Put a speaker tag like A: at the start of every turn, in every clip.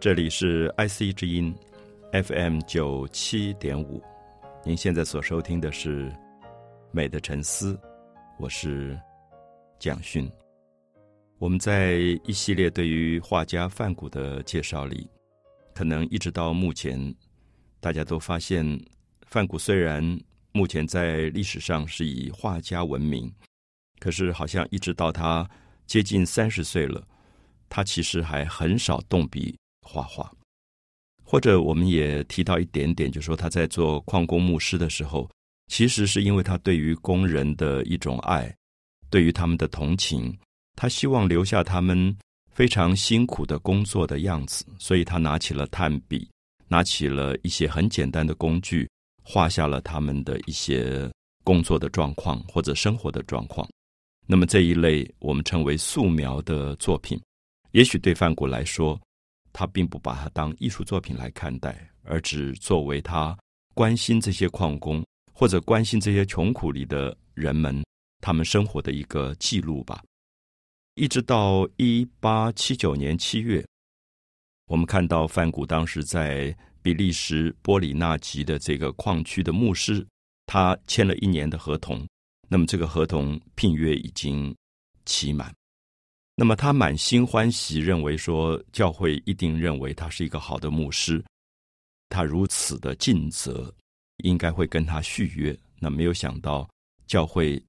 A: 这里是 IC 之音 FM 九七点五，您现在所收听的是《美的沉思》，我是蒋勋。我们在一系列对于画家范谷的介绍里，可能一直到目前，大家都发现，范谷虽然目前在历史上是以画家闻名，可是好像一直到他接近三十岁了，他其实还很少动笔。画画，或者我们也提到一点点，就说他在做矿工牧师的时候，其实是因为他对于工人的一种爱，对于他们的同情，他希望留下他们非常辛苦的工作的样子，所以他拿起了炭笔，拿起了一些很简单的工具，画下了他们的一些工作的状况或者生活的状况。那么这一类我们称为素描的作品，也许对范谷来说。他并不把它当艺术作品来看待，而只作为他关心这些矿工或者关心这些穷苦里的人们他们生活的一个记录吧。一直到一八七九年七月，我们看到范谷当时在比利时波里纳吉的这个矿区的牧师，他签了一年的合同，那么这个合同聘约已经期满。那么他满心欢喜，认为说教会一定认为他是一个好的牧师，他如此的尽责，应该会跟他续约。那没有想到教会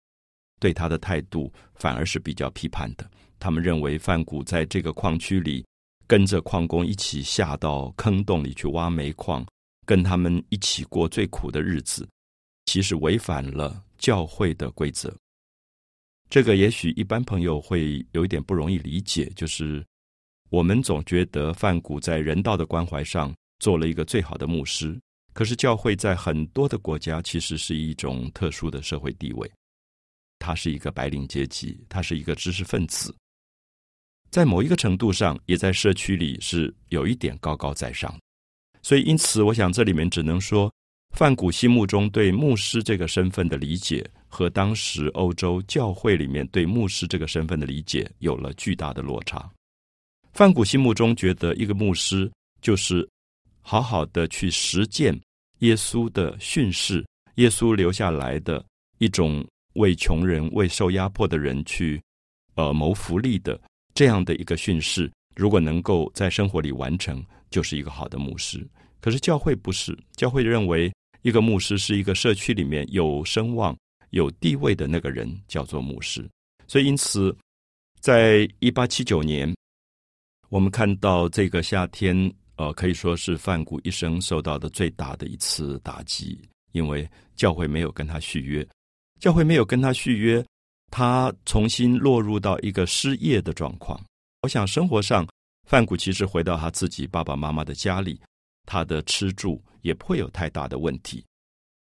A: 对他的态度反而是比较批判的。他们认为范谷在这个矿区里跟着矿工一起下到坑洞里去挖煤矿，跟他们一起过最苦的日子，其实违反了教会的规则。这个也许一般朋友会有一点不容易理解，就是我们总觉得范谷在人道的关怀上做了一个最好的牧师，可是教会在很多的国家其实是一种特殊的社会地位，他是一个白领阶级，他是一个知识分子，在某一个程度上，也在社区里是有一点高高在上，所以因此，我想这里面只能说。范谷心目中对牧师这个身份的理解，和当时欧洲教会里面对牧师这个身份的理解有了巨大的落差。范谷心目中觉得，一个牧师就是好好的去实践耶稣的训示，耶稣留下来的一种为穷人、为受压迫的人去呃谋福利的这样的一个训示，如果能够在生活里完成，就是一个好的牧师。可是教会不是，教会认为。一个牧师是一个社区里面有声望、有地位的那个人，叫做牧师。所以，因此，在一八七九年，我们看到这个夏天，呃，可以说是范谷一生受到的最大的一次打击，因为教会没有跟他续约，教会没有跟他续约，他重新落入到一个失业的状况。我想，生活上，范谷其实回到他自己爸爸妈妈的家里。他的吃住也不会有太大的问题，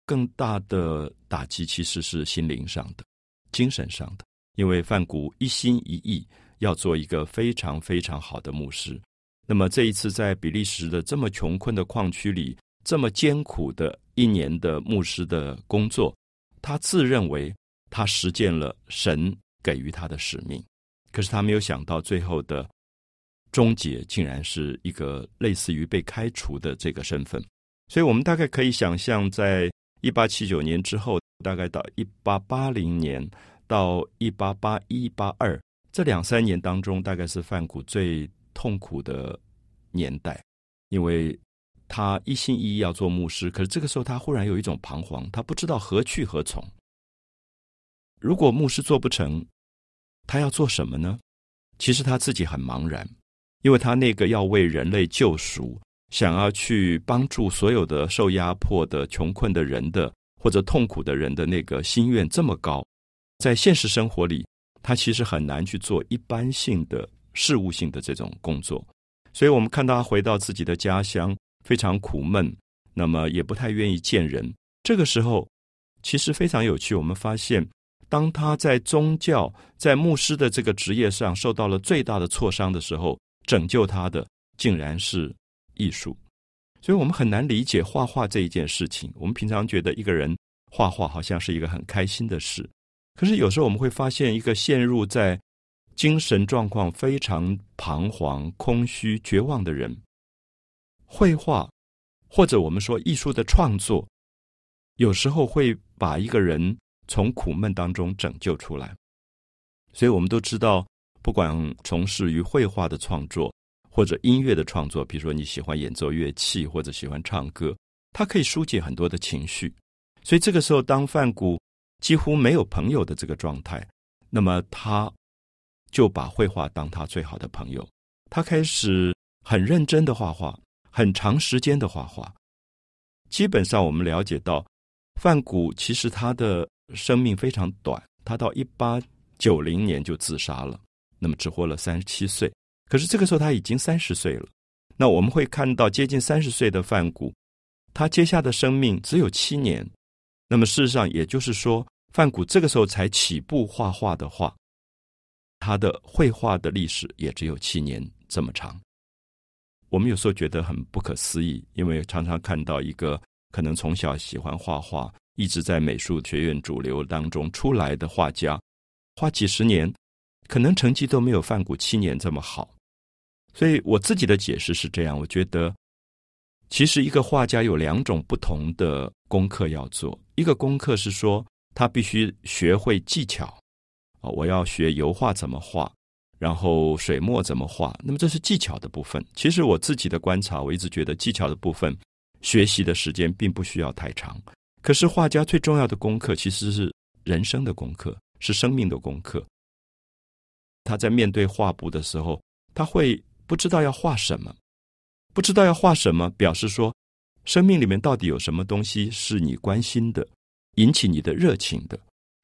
A: 更大的打击其实是心灵上的、精神上的。因为范谷一心一意要做一个非常非常好的牧师，那么这一次在比利时的这么穷困的矿区里，这么艰苦的一年的牧师的工作，他自认为他实践了神给予他的使命，可是他没有想到最后的。终结竟然是一个类似于被开除的这个身份，所以我们大概可以想象，在一八七九年之后，大概到一八八零年到一八八一八二这两三年当中，大概是范谷最痛苦的年代，因为他一心一意要做牧师，可是这个时候他忽然有一种彷徨，他不知道何去何从。如果牧师做不成，他要做什么呢？其实他自己很茫然。因为他那个要为人类救赎，想要去帮助所有的受压迫的穷困的人的或者痛苦的人的那个心愿这么高，在现实生活里，他其实很难去做一般性的事务性的这种工作。所以我们看到他回到自己的家乡，非常苦闷，那么也不太愿意见人。这个时候，其实非常有趣。我们发现，当他在宗教、在牧师的这个职业上受到了最大的挫伤的时候。拯救他的竟然是艺术，所以我们很难理解画画这一件事情。我们平常觉得一个人画画好像是一个很开心的事，可是有时候我们会发现，一个陷入在精神状况非常彷徨、空虚、绝望的人，绘画或者我们说艺术的创作，有时候会把一个人从苦闷当中拯救出来。所以我们都知道，不管从事于绘画的创作或者音乐的创作，比如说你喜欢演奏乐器或者喜欢唱歌，它可以疏解很多的情绪。所以这个时候，当范谷几乎没有朋友的这个状态，那么他就把绘画当他最好的朋友。他开始很认真的画画，很长时间的画画。基本上，我们了解到，范谷其实他的生命非常短，他到一八。九零年就自杀了，那么只活了三十七岁。可是这个时候他已经三十岁了。那我们会看到接近三十岁的范谷，他接下的生命只有七年。那么事实上，也就是说，范谷这个时候才起步画画的话，他的绘画的历史也只有七年这么长。我们有时候觉得很不可思议，因为常常看到一个可能从小喜欢画画，一直在美术学院主流当中出来的画家。花几十年，可能成绩都没有范谷七年这么好。所以我自己的解释是这样：我觉得，其实一个画家有两种不同的功课要做。一个功课是说，他必须学会技巧啊，我要学油画怎么画，然后水墨怎么画。那么这是技巧的部分。其实我自己的观察，我一直觉得技巧的部分学习的时间并不需要太长。可是画家最重要的功课其实是人生的功课。是生命的功课。他在面对画布的时候，他会不知道要画什么，不知道要画什么，表示说，生命里面到底有什么东西是你关心的，引起你的热情的。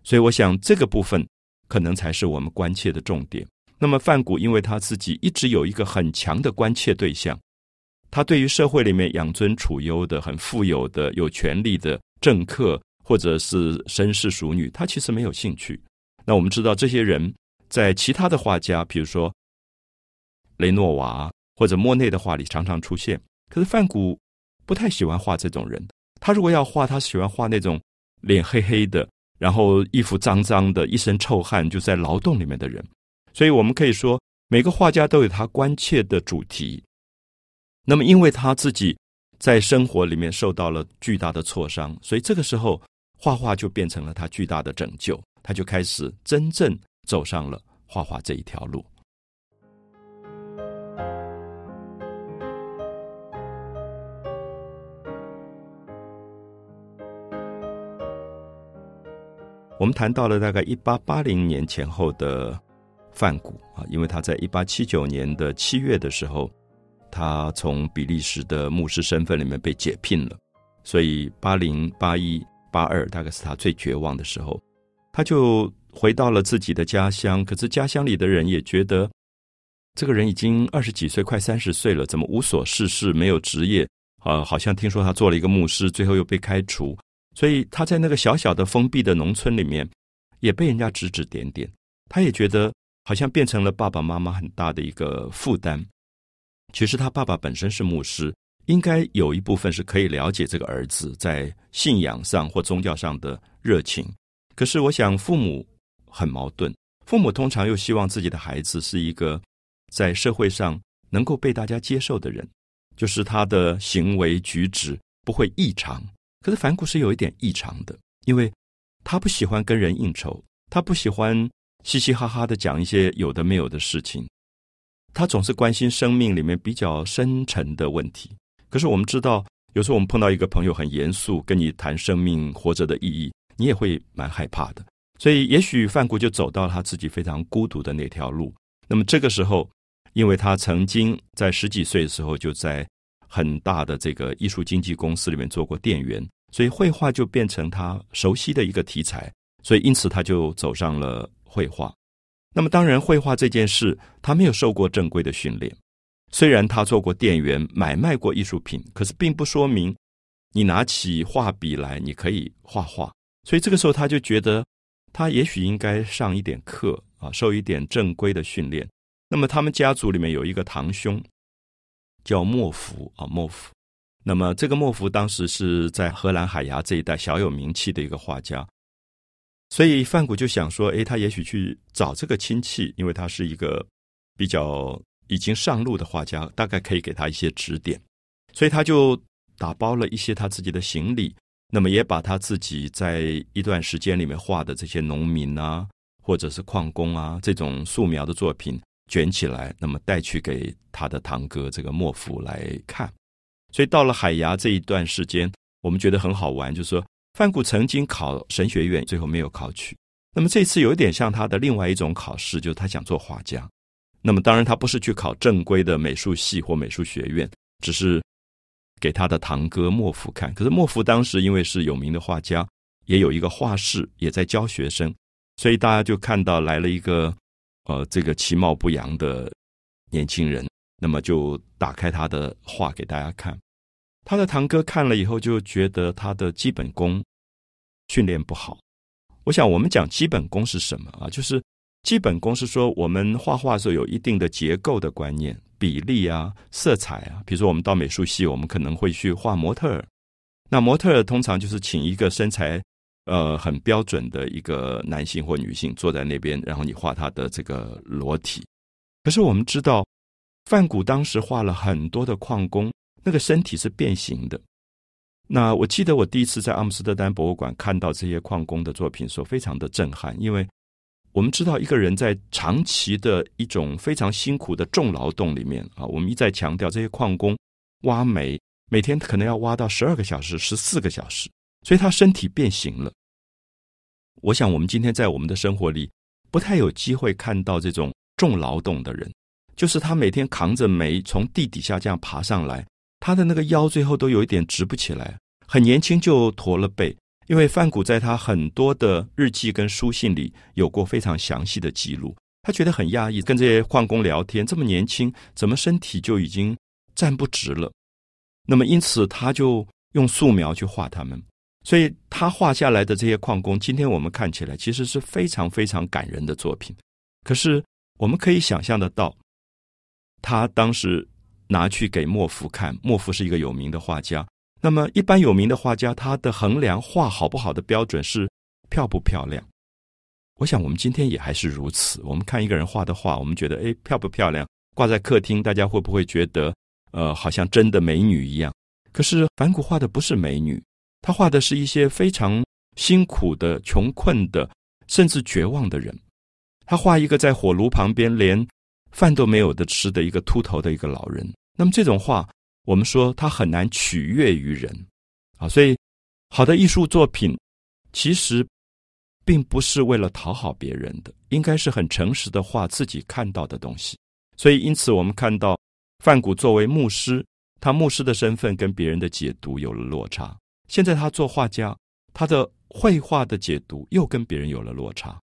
A: 所以，我想这个部分可能才是我们关切的重点。那么，范谷因为他自己一直有一个很强的关切对象，他对于社会里面养尊处优的、很富有的、有权力的政客。或者是绅士淑女，他其实没有兴趣。那我们知道，这些人在其他的画家，比如说雷诺瓦或者莫内的画里常常出现。可是范谷不太喜欢画这种人。他如果要画，他喜欢画那种脸黑黑的，然后衣服脏脏的，一身臭汗，就在劳动里面的人。所以我们可以说，每个画家都有他关切的主题。那么，因为他自己在生活里面受到了巨大的挫伤，所以这个时候。画画就变成了他巨大的拯救，他就开始真正走上了画画这一条路。我们谈到了大概一八八零年前后的范谷啊，因为他在一八七九年的七月的时候，他从比利时的牧师身份里面被解聘了，所以八零八一。八二大概是他最绝望的时候，他就回到了自己的家乡。可是家乡里的人也觉得，这个人已经二十几岁，快三十岁了，怎么无所事事，没有职业？啊，好像听说他做了一个牧师，最后又被开除。所以他在那个小小的封闭的农村里面，也被人家指指点点。他也觉得好像变成了爸爸妈妈很大的一个负担。其实他爸爸本身是牧师。应该有一部分是可以了解这个儿子在信仰上或宗教上的热情，可是我想父母很矛盾，父母通常又希望自己的孩子是一个在社会上能够被大家接受的人，就是他的行为举止不会异常。可是反骨是有一点异常的，因为他不喜欢跟人应酬，他不喜欢嘻嘻哈哈的讲一些有的没有的事情，他总是关心生命里面比较深沉的问题。可是我们知道，有时候我们碰到一个朋友很严肃，跟你谈生命活着的意义，你也会蛮害怕的。所以，也许范谷就走到他自己非常孤独的那条路。那么这个时候，因为他曾经在十几岁的时候就在很大的这个艺术经纪公司里面做过店员，所以绘画就变成他熟悉的一个题材。所以，因此他就走上了绘画。那么，当然，绘画这件事，他没有受过正规的训练。虽然他做过店员，买卖过艺术品，可是并不说明你拿起画笔来你可以画画。所以这个时候他就觉得，他也许应该上一点课啊，受一点正规的训练。那么他们家族里面有一个堂兄叫莫福啊，莫福。那么这个莫福当时是在荷兰海牙这一带小有名气的一个画家。所以范谷就想说，诶，他也许去找这个亲戚，因为他是一个比较。已经上路的画家大概可以给他一些指点，所以他就打包了一些他自己的行李，那么也把他自己在一段时间里面画的这些农民啊，或者是矿工啊这种素描的作品卷起来，那么带去给他的堂哥这个莫夫来看。所以到了海牙这一段时间，我们觉得很好玩，就是说范谷曾经考神学院，最后没有考取。那么这次有一点像他的另外一种考试，就是他想做画家。那么当然他不是去考正规的美术系或美术学院，只是给他的堂哥莫夫看。可是莫夫当时因为是有名的画家，也有一个画室，也在教学生，所以大家就看到来了一个呃这个其貌不扬的年轻人，那么就打开他的画给大家看。他的堂哥看了以后就觉得他的基本功训练不好。我想，我们讲基本功是什么啊？就是基本功是说，我们画画时候有一定的结构的观念、比例啊、色彩啊。比如说，我们到美术系，我们可能会去画模特儿。那模特儿通常就是请一个身材呃很标准的一个男性或女性坐在那边，然后你画他的这个裸体。可是我们知道，梵谷当时画了很多的矿工，那个身体是变形的。那我记得我第一次在阿姆斯特丹博物馆看到这些矿工的作品时候，非常的震撼，因为我们知道一个人在长期的一种非常辛苦的重劳动里面啊，我们一再强调这些矿工挖煤每天可能要挖到十二个小时、十四个小时，所以他身体变形了。我想我们今天在我们的生活里不太有机会看到这种重劳动的人，就是他每天扛着煤从地底下这样爬上来，他的那个腰最后都有一点直不起来。很年轻就驼了背，因为范谷在他很多的日记跟书信里有过非常详细的记录。他觉得很压抑，跟这些矿工聊天，这么年轻，怎么身体就已经站不直了？那么因此他就用素描去画他们，所以他画下来的这些矿工，今天我们看起来其实是非常非常感人的作品。可是我们可以想象得到，他当时拿去给莫夫看，莫夫是一个有名的画家。那么，一般有名的画家，他的衡量画好不好的标准是漂不漂亮。我想，我们今天也还是如此。我们看一个人画的画，我们觉得，哎，漂不漂亮？挂在客厅，大家会不会觉得，呃，好像真的美女一样？可是，梵谷画的不是美女，他画的是一些非常辛苦的、穷困的，甚至绝望的人。他画一个在火炉旁边连饭都没有的吃的一个秃头的一个老人。那么，这种画。我们说他很难取悦于人，啊，所以好的艺术作品其实并不是为了讨好别人的，应该是很诚实的画自己看到的东西。所以，因此我们看到范谷作为牧师，他牧师的身份跟别人的解读有了落差。现在他做画家，他的绘画的解读又跟别人有了落差，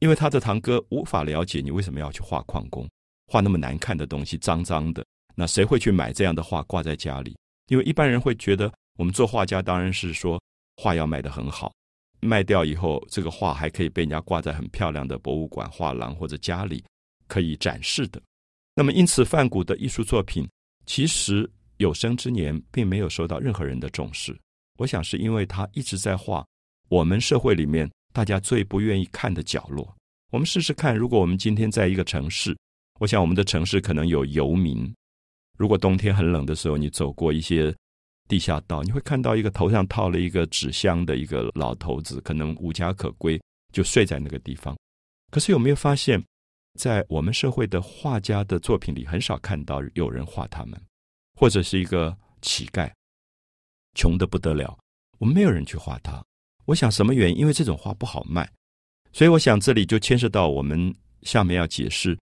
A: 因为他的堂哥无法了解你为什么要去画矿工，画那么难看的东西，脏脏的。那谁会去买这样的画挂在家里？因为一般人会觉得，我们做画家当然是说画要卖得很好，卖掉以后，这个画还可以被人家挂在很漂亮的博物馆、画廊或者家里可以展示的。那么，因此梵谷的艺术作品其实有生之年并没有受到任何人的重视。我想是因为他一直在画我们社会里面大家最不愿意看的角落。我们试试看，如果我们今天在一个城市，我想我们的城市可能有游民。如果冬天很冷的时候，你走过一些地下道，你会看到一个头上套了一个纸箱的一个老头子，可能无家可归，就睡在那个地方。可是有没有发现，在我们社会的画家的作品里，很少看到有人画他们，或者是一个乞丐，穷的不得了，我们没有人去画他。我想什么原因？因为这种画不好卖。所以我想这里就牵涉到我们下面要解释，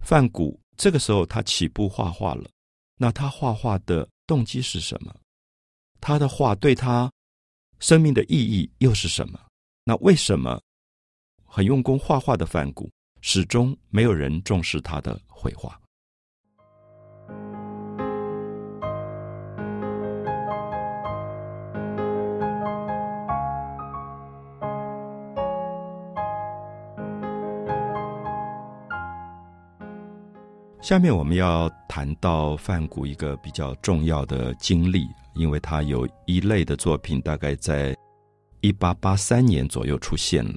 A: 梵谷这个时候他起步画画了。那他画画的动机是什么？他的画对他生命的意义又是什么？那为什么很用功画画的梵谷始终没有人重视他的绘画？下面我们要谈到梵谷一个比较重要的经历，因为他有一类的作品大概在一八八三年左右出现了。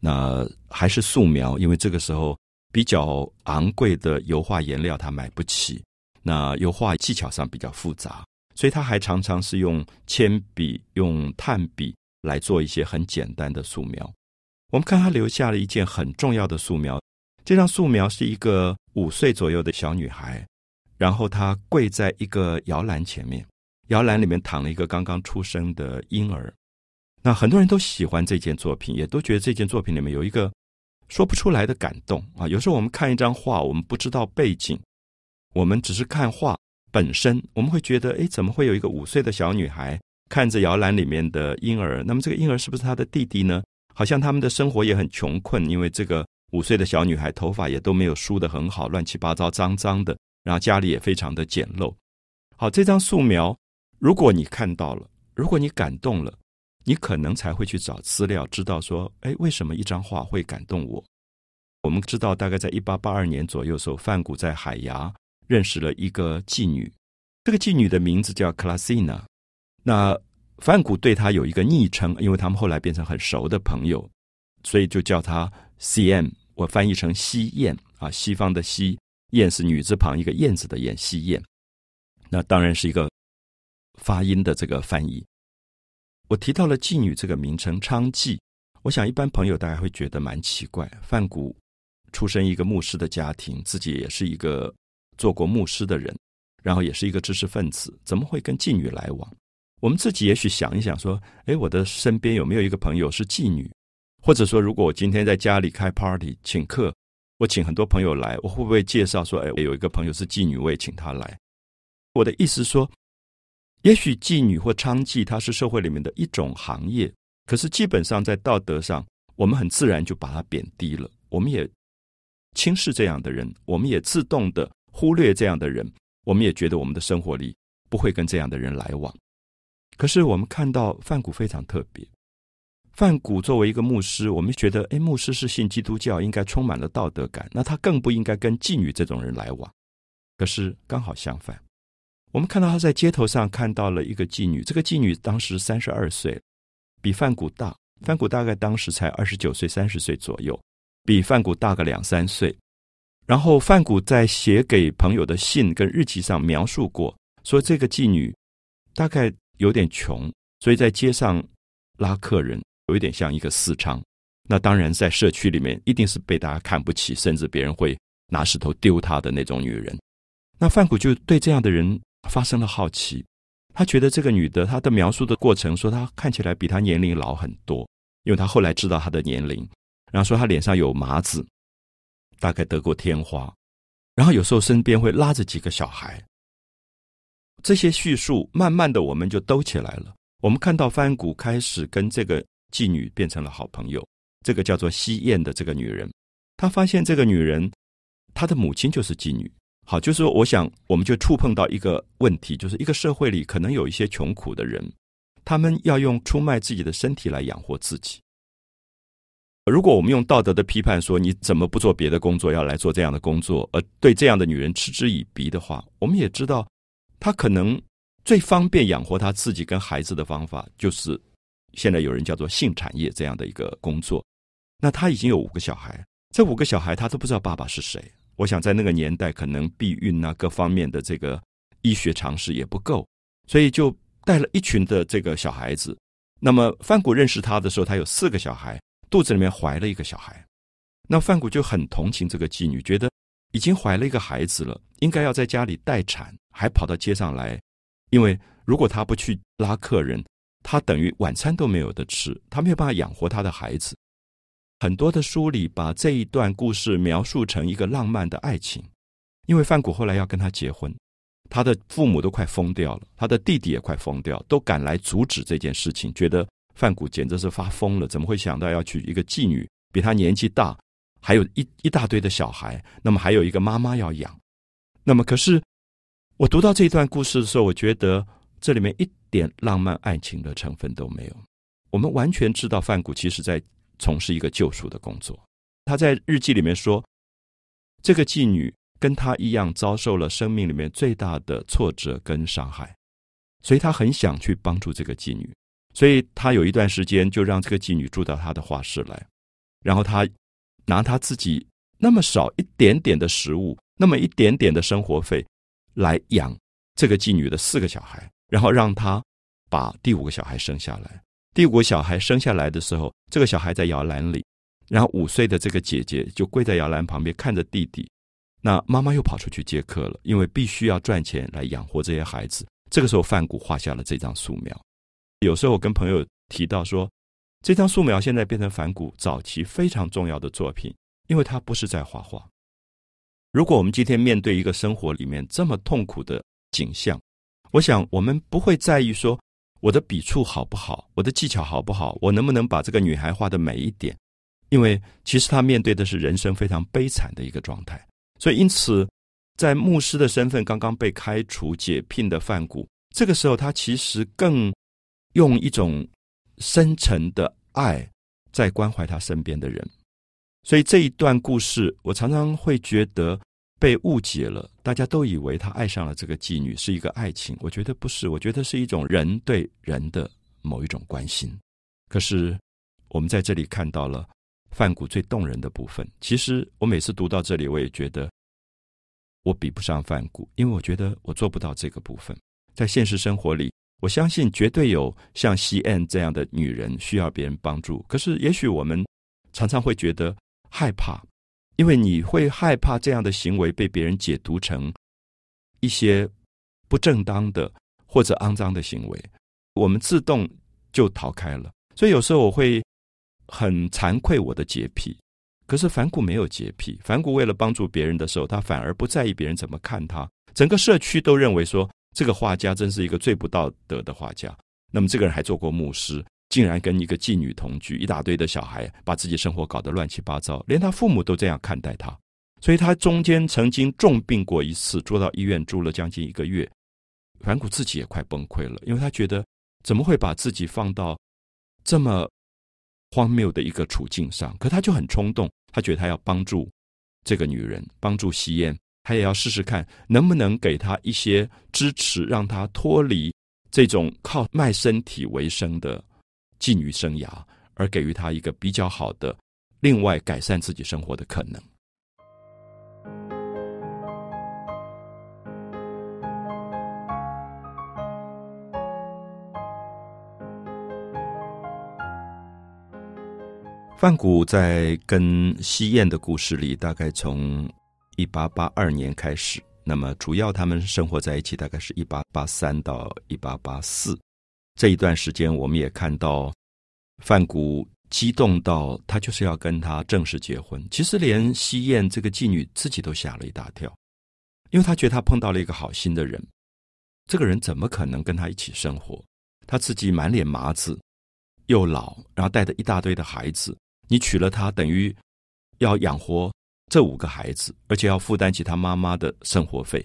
A: 那还是素描，因为这个时候比较昂贵的油画颜料他买不起。那油画技巧上比较复杂，所以他还常常是用铅笔、用炭笔来做一些很简单的素描。我们看他留下了一件很重要的素描，这张素描是一个五岁左右的小女孩，然后她跪在一个摇篮前面，摇篮里面躺了一个刚刚出生的婴儿。那很多人都喜欢这件作品，也都觉得这件作品里面有一个说不出来的感动啊。有时候我们看一张画，我们不知道背景。我们只是看画本身，我们会觉得，哎，怎么会有一个五岁的小女孩看着摇篮里面的婴儿？那么这个婴儿是不是她的弟弟呢？好像他们的生活也很穷困，因为这个五岁的小女孩头发也都没有梳得很好，乱七八糟、脏脏的，然后家里也非常的简陋。好，这张素描，如果你看到了，如果你感动了，你可能才会去找资料，知道说，哎，为什么一张画会感动我？我们知道，大概在一八八二年左右时候，范谷在海牙。认识了一个妓女，这个妓女的名字叫 Classina。那梵谷对她有一个昵称，因为他们后来变成很熟的朋友，所以就叫她 C.M。我翻译成西燕啊，西方的西燕是女字旁一个燕子的燕，西燕。那当然是一个发音的这个翻译。我提到了妓女这个名称娼妓，我想一般朋友大概会觉得蛮奇怪。范谷出生一个牧师的家庭，自己也是一个。做过牧师的人，然后也是一个知识分子，怎么会跟妓女来往？我们自己也许想一想，说：哎，我的身边有没有一个朋友是妓女？或者说，如果我今天在家里开 party 请客，我请很多朋友来，我会不会介绍说：哎，有一个朋友是妓女，我也请他来？我的意思说，也许妓女或娼妓，它是社会里面的一种行业，可是基本上在道德上，我们很自然就把它贬低了，我们也轻视这样的人，我们也自动的。忽略这样的人，我们也觉得我们的生活里不会跟这样的人来往。可是我们看到范谷非常特别，范谷作为一个牧师，我们觉得，哎，牧师是信基督教，应该充满了道德感，那他更不应该跟妓女这种人来往。可是刚好相反，我们看到他在街头上看到了一个妓女，这个妓女当时三十二岁，比范谷大，范谷大概当时才二十九岁、三十岁左右，比范谷大个两三岁。然后范谷在写给朋友的信跟日记上描述过，说这个妓女大概有点穷，所以在街上拉客人，有一点像一个私娼。那当然在社区里面一定是被大家看不起，甚至别人会拿石头丢她的那种女人。那范谷就对这样的人发生了好奇，他觉得这个女的她的描述的过程，说她看起来比她年龄老很多，因为他后来知道她的年龄，然后说她脸上有麻子。大概得过天花，然后有时候身边会拉着几个小孩。这些叙述慢慢的我们就兜起来了。我们看到翻谷开始跟这个妓女变成了好朋友。这个叫做西燕的这个女人，她发现这个女人她的母亲就是妓女。好，就是说，我想我们就触碰到一个问题，就是一个社会里可能有一些穷苦的人，他们要用出卖自己的身体来养活自己。如果我们用道德的批判说你怎么不做别的工作，要来做这样的工作，而对这样的女人嗤之以鼻的话，我们也知道，她可能最方便养活她自己跟孩子的方法，就是现在有人叫做性产业这样的一个工作。那她已经有五个小孩，这五个小孩她都不知道爸爸是谁。我想在那个年代，可能避孕啊各方面的这个医学常识也不够，所以就带了一群的这个小孩子。那么范谷认识他的时候，他有四个小孩。肚子里面怀了一个小孩，那范谷就很同情这个妓女，觉得已经怀了一个孩子了，应该要在家里待产，还跑到街上来，因为如果他不去拉客人，他等于晚餐都没有得吃，他没有办法养活他的孩子。很多的书里把这一段故事描述成一个浪漫的爱情，因为范谷后来要跟他结婚，他的父母都快疯掉了，他的弟弟也快疯掉，都赶来阻止这件事情，觉得。范谷简直是发疯了，怎么会想到要娶一个妓女？比他年纪大，还有一一大堆的小孩，那么还有一个妈妈要养。那么，可是我读到这一段故事的时候，我觉得这里面一点浪漫爱情的成分都没有。我们完全知道范谷其实在从事一个救赎的工作。他在日记里面说，这个妓女跟他一样遭受了生命里面最大的挫折跟伤害，所以他很想去帮助这个妓女。所以他有一段时间就让这个妓女住到他的画室来，然后他拿他自己那么少一点点的食物，那么一点点的生活费，来养这个妓女的四个小孩，然后让他把第五个小孩生下来。第五个小孩生下来的时候，这个小孩在摇篮里，然后五岁的这个姐姐就跪在摇篮旁边看着弟弟。那妈妈又跑出去接客了，因为必须要赚钱来养活这些孩子。这个时候，范谷画下了这张素描。有时候我跟朋友提到说，这张素描现在变成梵谷早期非常重要的作品，因为他不是在画画。如果我们今天面对一个生活里面这么痛苦的景象，我想我们不会在意说我的笔触好不好，我的技巧好不好，我能不能把这个女孩画的美一点，因为其实他面对的是人生非常悲惨的一个状态。所以，因此，在牧师的身份刚刚被开除解聘的范谷，这个时候他其实更用一种深沉的爱在关怀他身边的人。所以这一段故事，我常常会觉得被误解了。大家都以为他爱上了这个妓女是一个爱情，我觉得不是，我觉得是一种人对人的某一种关心。可是我们在这里看到了。范谷最动人的部分，其实我每次读到这里，我也觉得我比不上范谷，因为我觉得我做不到这个部分。在现实生活里，我相信绝对有像西安这样的女人需要别人帮助。可是，也许我们常常会觉得害怕，因为你会害怕这样的行为被别人解读成一些不正当的或者肮脏的行为，我们自动就逃开了。所以有时候我会。很惭愧，我的洁癖。可是反骨没有洁癖，反骨为了帮助别人的时候，他反而不在意别人怎么看他。整个社区都认为说，这个画家真是一个最不道德的画家。那么这个人还做过牧师，竟然跟一个妓女同居，一大堆的小孩，把自己生活搞得乱七八糟，连他父母都这样看待他。所以他中间曾经重病过一次，住到医院住了将近一个月。反骨自己也快崩溃了，因为他觉得怎么会把自己放到这么。荒谬的一个处境上，可他就很冲动，他觉得他要帮助这个女人，帮助吸烟，他也要试试看能不能给他一些支持，让他脱离这种靠卖身体为生的妓女生涯，而给予他一个比较好的另外改善自己生活的可能。范谷在跟西燕的故事里，大概从一八八二年开始，那么主要他们生活在一起，大概是一八八三到一八八四这一段时间，我们也看到范谷激动到他就是要跟他正式结婚。其实连西燕这个妓女自己都吓了一大跳，因为他觉得他碰到了一个好心的人，这个人怎么可能跟他一起生活？他自己满脸麻子，又老，然后带着一大堆的孩子。你娶了她，等于要养活这五个孩子，而且要负担起他妈妈的生活费。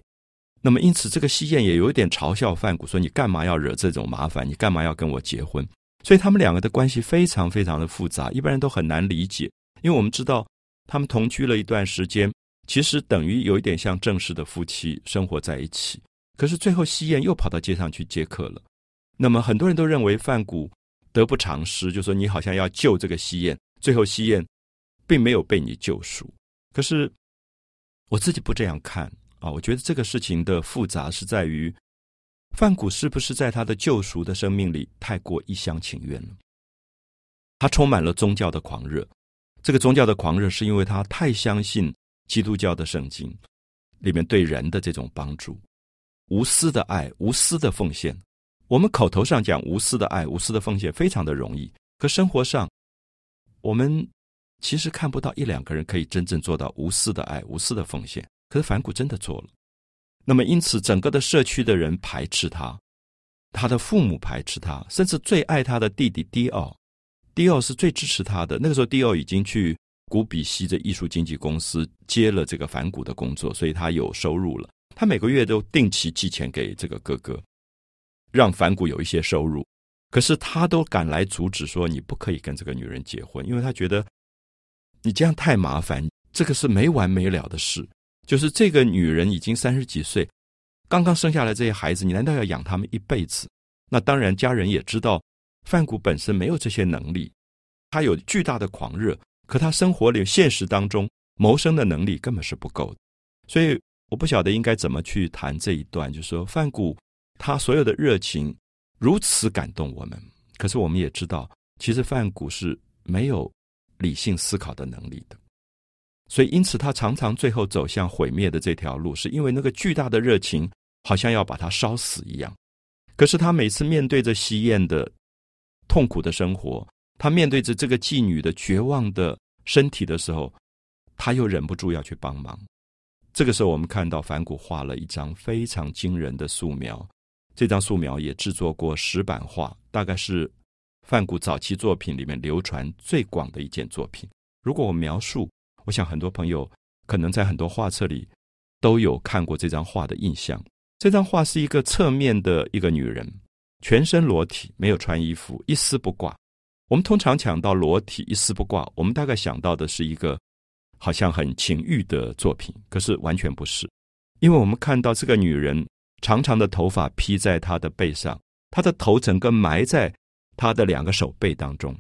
A: 那么，因此这个西燕也有一点嘲笑范谷，说：“你干嘛要惹这种麻烦？你干嘛要跟我结婚？”所以他们两个的关系非常非常的复杂，一般人都很难理解。因为我们知道，他们同居了一段时间，其实等于有一点像正式的夫妻生活在一起。可是最后，西燕又跑到街上去接客了。那么很多人都认为范谷得不偿失，就说你好像要救这个西燕。最后，西燕并没有被你救赎。可是我自己不这样看啊！我觉得这个事情的复杂是在于，范谷是不是在他的救赎的生命里太过一厢情愿了？他充满了宗教的狂热。这个宗教的狂热是因为他太相信基督教的圣经里面对人的这种帮助、无私的爱、无私的奉献。我们口头上讲无私的爱、无私的奉献非常的容易，可生活上。我们其实看不到一两个人可以真正做到无私的爱、无私的奉献。可是反骨真的做了。那么，因此整个的社区的人排斥他，他的父母排斥他，甚至最爱他的弟弟迪奥，迪奥是最支持他的。那个时候，迪奥已经去古比西的艺术经纪公司接了这个反骨的工作，所以他有收入了。他每个月都定期寄钱给这个哥哥，让反骨有一些收入。可是他都敢来阻止，说你不可以跟这个女人结婚，因为他觉得你这样太麻烦，这个是没完没了的事。就是这个女人已经三十几岁，刚刚生下来这些孩子，你难道要养他们一辈子？那当然，家人也知道范谷本身没有这些能力，他有巨大的狂热，可他生活里现实当中谋生的能力根本是不够的。所以我不晓得应该怎么去谈这一段，就是说范谷他所有的热情如此感动我们，可是我们也知道，其实范谷是没有理性思考的能力的，所以因此他常常最后走向毁灭的这条路，是因为那个巨大的热情好像要把他烧死一样。可是他每次面对着西燕的痛苦的生活，他面对着这个妓女的绝望的身体的时候，他又忍不住要去帮忙。这个时候，我们看到梵谷画了一张非常惊人的素描，这张素描也制作过石版画，大概是梵谷早期作品里面流传最广的一件作品。如果我描述，我想很多朋友可能在很多画册里都有看过这张画的印象。这张画是一个侧面的一个女人，全身裸体，没有穿衣服，一丝不挂。我们通常讲到裸体一丝不挂，我们大概想到的是一个好像很情欲的作品，可是完全不是，因为我们看到这个女人长长的头发披在她的背上，她的头整个埋在她的两个手背当中，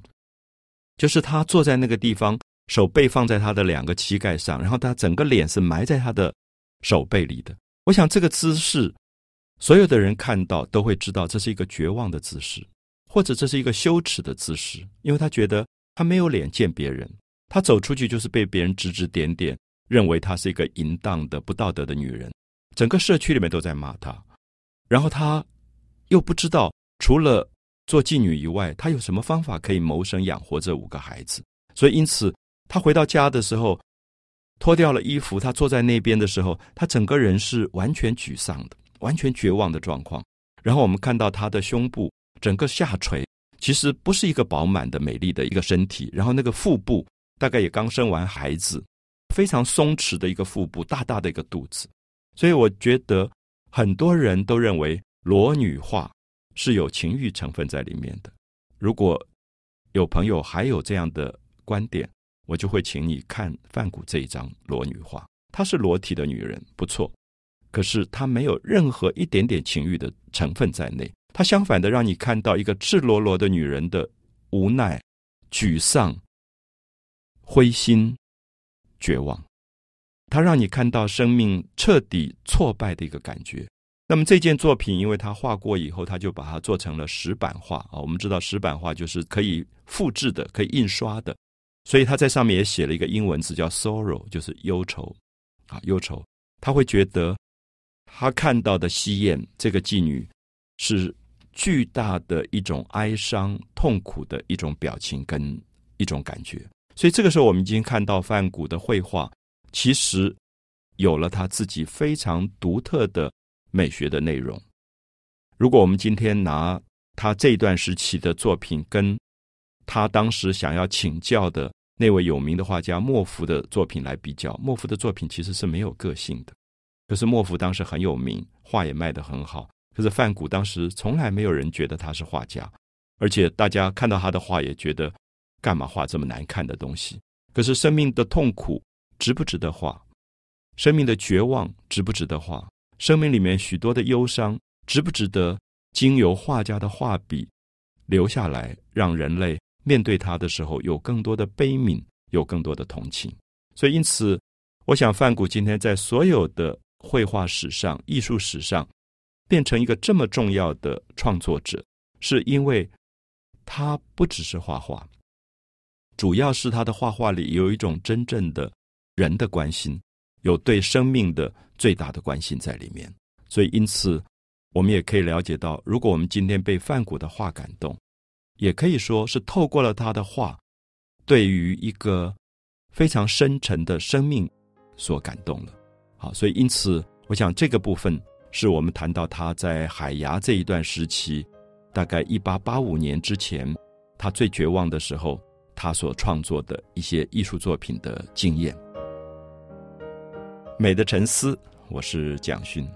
A: 就是她坐在那个地方，手背放在他的两个膝盖上，然后他整个脸是埋在他的手背里的。我想这个姿势，所有的人看到都会知道这是一个绝望的姿势，或者这是一个羞耻的姿势，因为他觉得他没有脸见别人，他走出去就是被别人指指点点，认为他是一个淫荡的、不道德的女人，整个社区里面都在骂他，然后他又不知道除了做妓女以外，他有什么方法可以谋生养活这五个孩子，所以因此他回到家的时候。脱掉了衣服，他坐在那边的时候，他整个人是完全沮丧的，完全绝望的状况。然后我们看到他的胸部整个下垂，其实不是一个饱满的、美丽的一个身体。然后那个腹部大概也刚生完孩子，非常松弛的一个腹部，大大的一个肚子。所以我觉得很多人都认为裸女画是有情欲成分在里面的。如果有朋友还有这样的观点，我就会请你看范谷这一张裸女画，她是裸体的女人，不错，可是她没有任何一点点情欲的成分在内，她相反的让你看到一个赤裸裸的女人的无奈、沮丧、灰心、绝望，她让你看到生命彻底挫败的一个感觉。那么这件作品，因为他画过以后，他就把它做成了石版画啊。我们知道石版画就是可以复制的、可以印刷的。所以他在上面也写了一个英文字叫 “sorrow”，就是忧愁，啊，忧愁。他会觉得他看到的西燕这个妓女是巨大的一种哀伤、痛苦的一种表情跟一种感觉。所以这个时候，我们已经看到范谷的绘画其实有了他自己非常独特的美学的内容。如果我们今天拿他这段时期的作品跟他当时想要请教的。那位有名的画家莫福的作品来比较，莫福的作品其实是没有个性的。可是莫福当时很有名，画也卖得很好。可是范谷当时从来没有人觉得他是画家，而且大家看到他的画也觉得干嘛画这么难看的东西？可是生命的痛苦值不值得画？生命的绝望值不值得画？生命里面许多的忧伤值不值得经由画家的画笔留下来，让人类？面对他的时候，有更多的悲悯，有更多的同情。所以，因此，我想范谷今天在所有的绘画史上、艺术史上，变成一个这么重要的创作者，是因为他不只是画画，主要是他的画画里有一种真正的人的关心，有对生命的最大的关心在里面。所以，因此，我们也可以了解到，如果我们今天被范谷的画感动。也可以说是透过了他的画，对于一个非常深沉的生命所感动了。好，所以因此，我想这个部分是我们谈到他在海牙这一段时期，大概一八八五年之前，他最绝望的时候，他所创作的一些艺术作品的经验。美的沉思，我是蒋勋。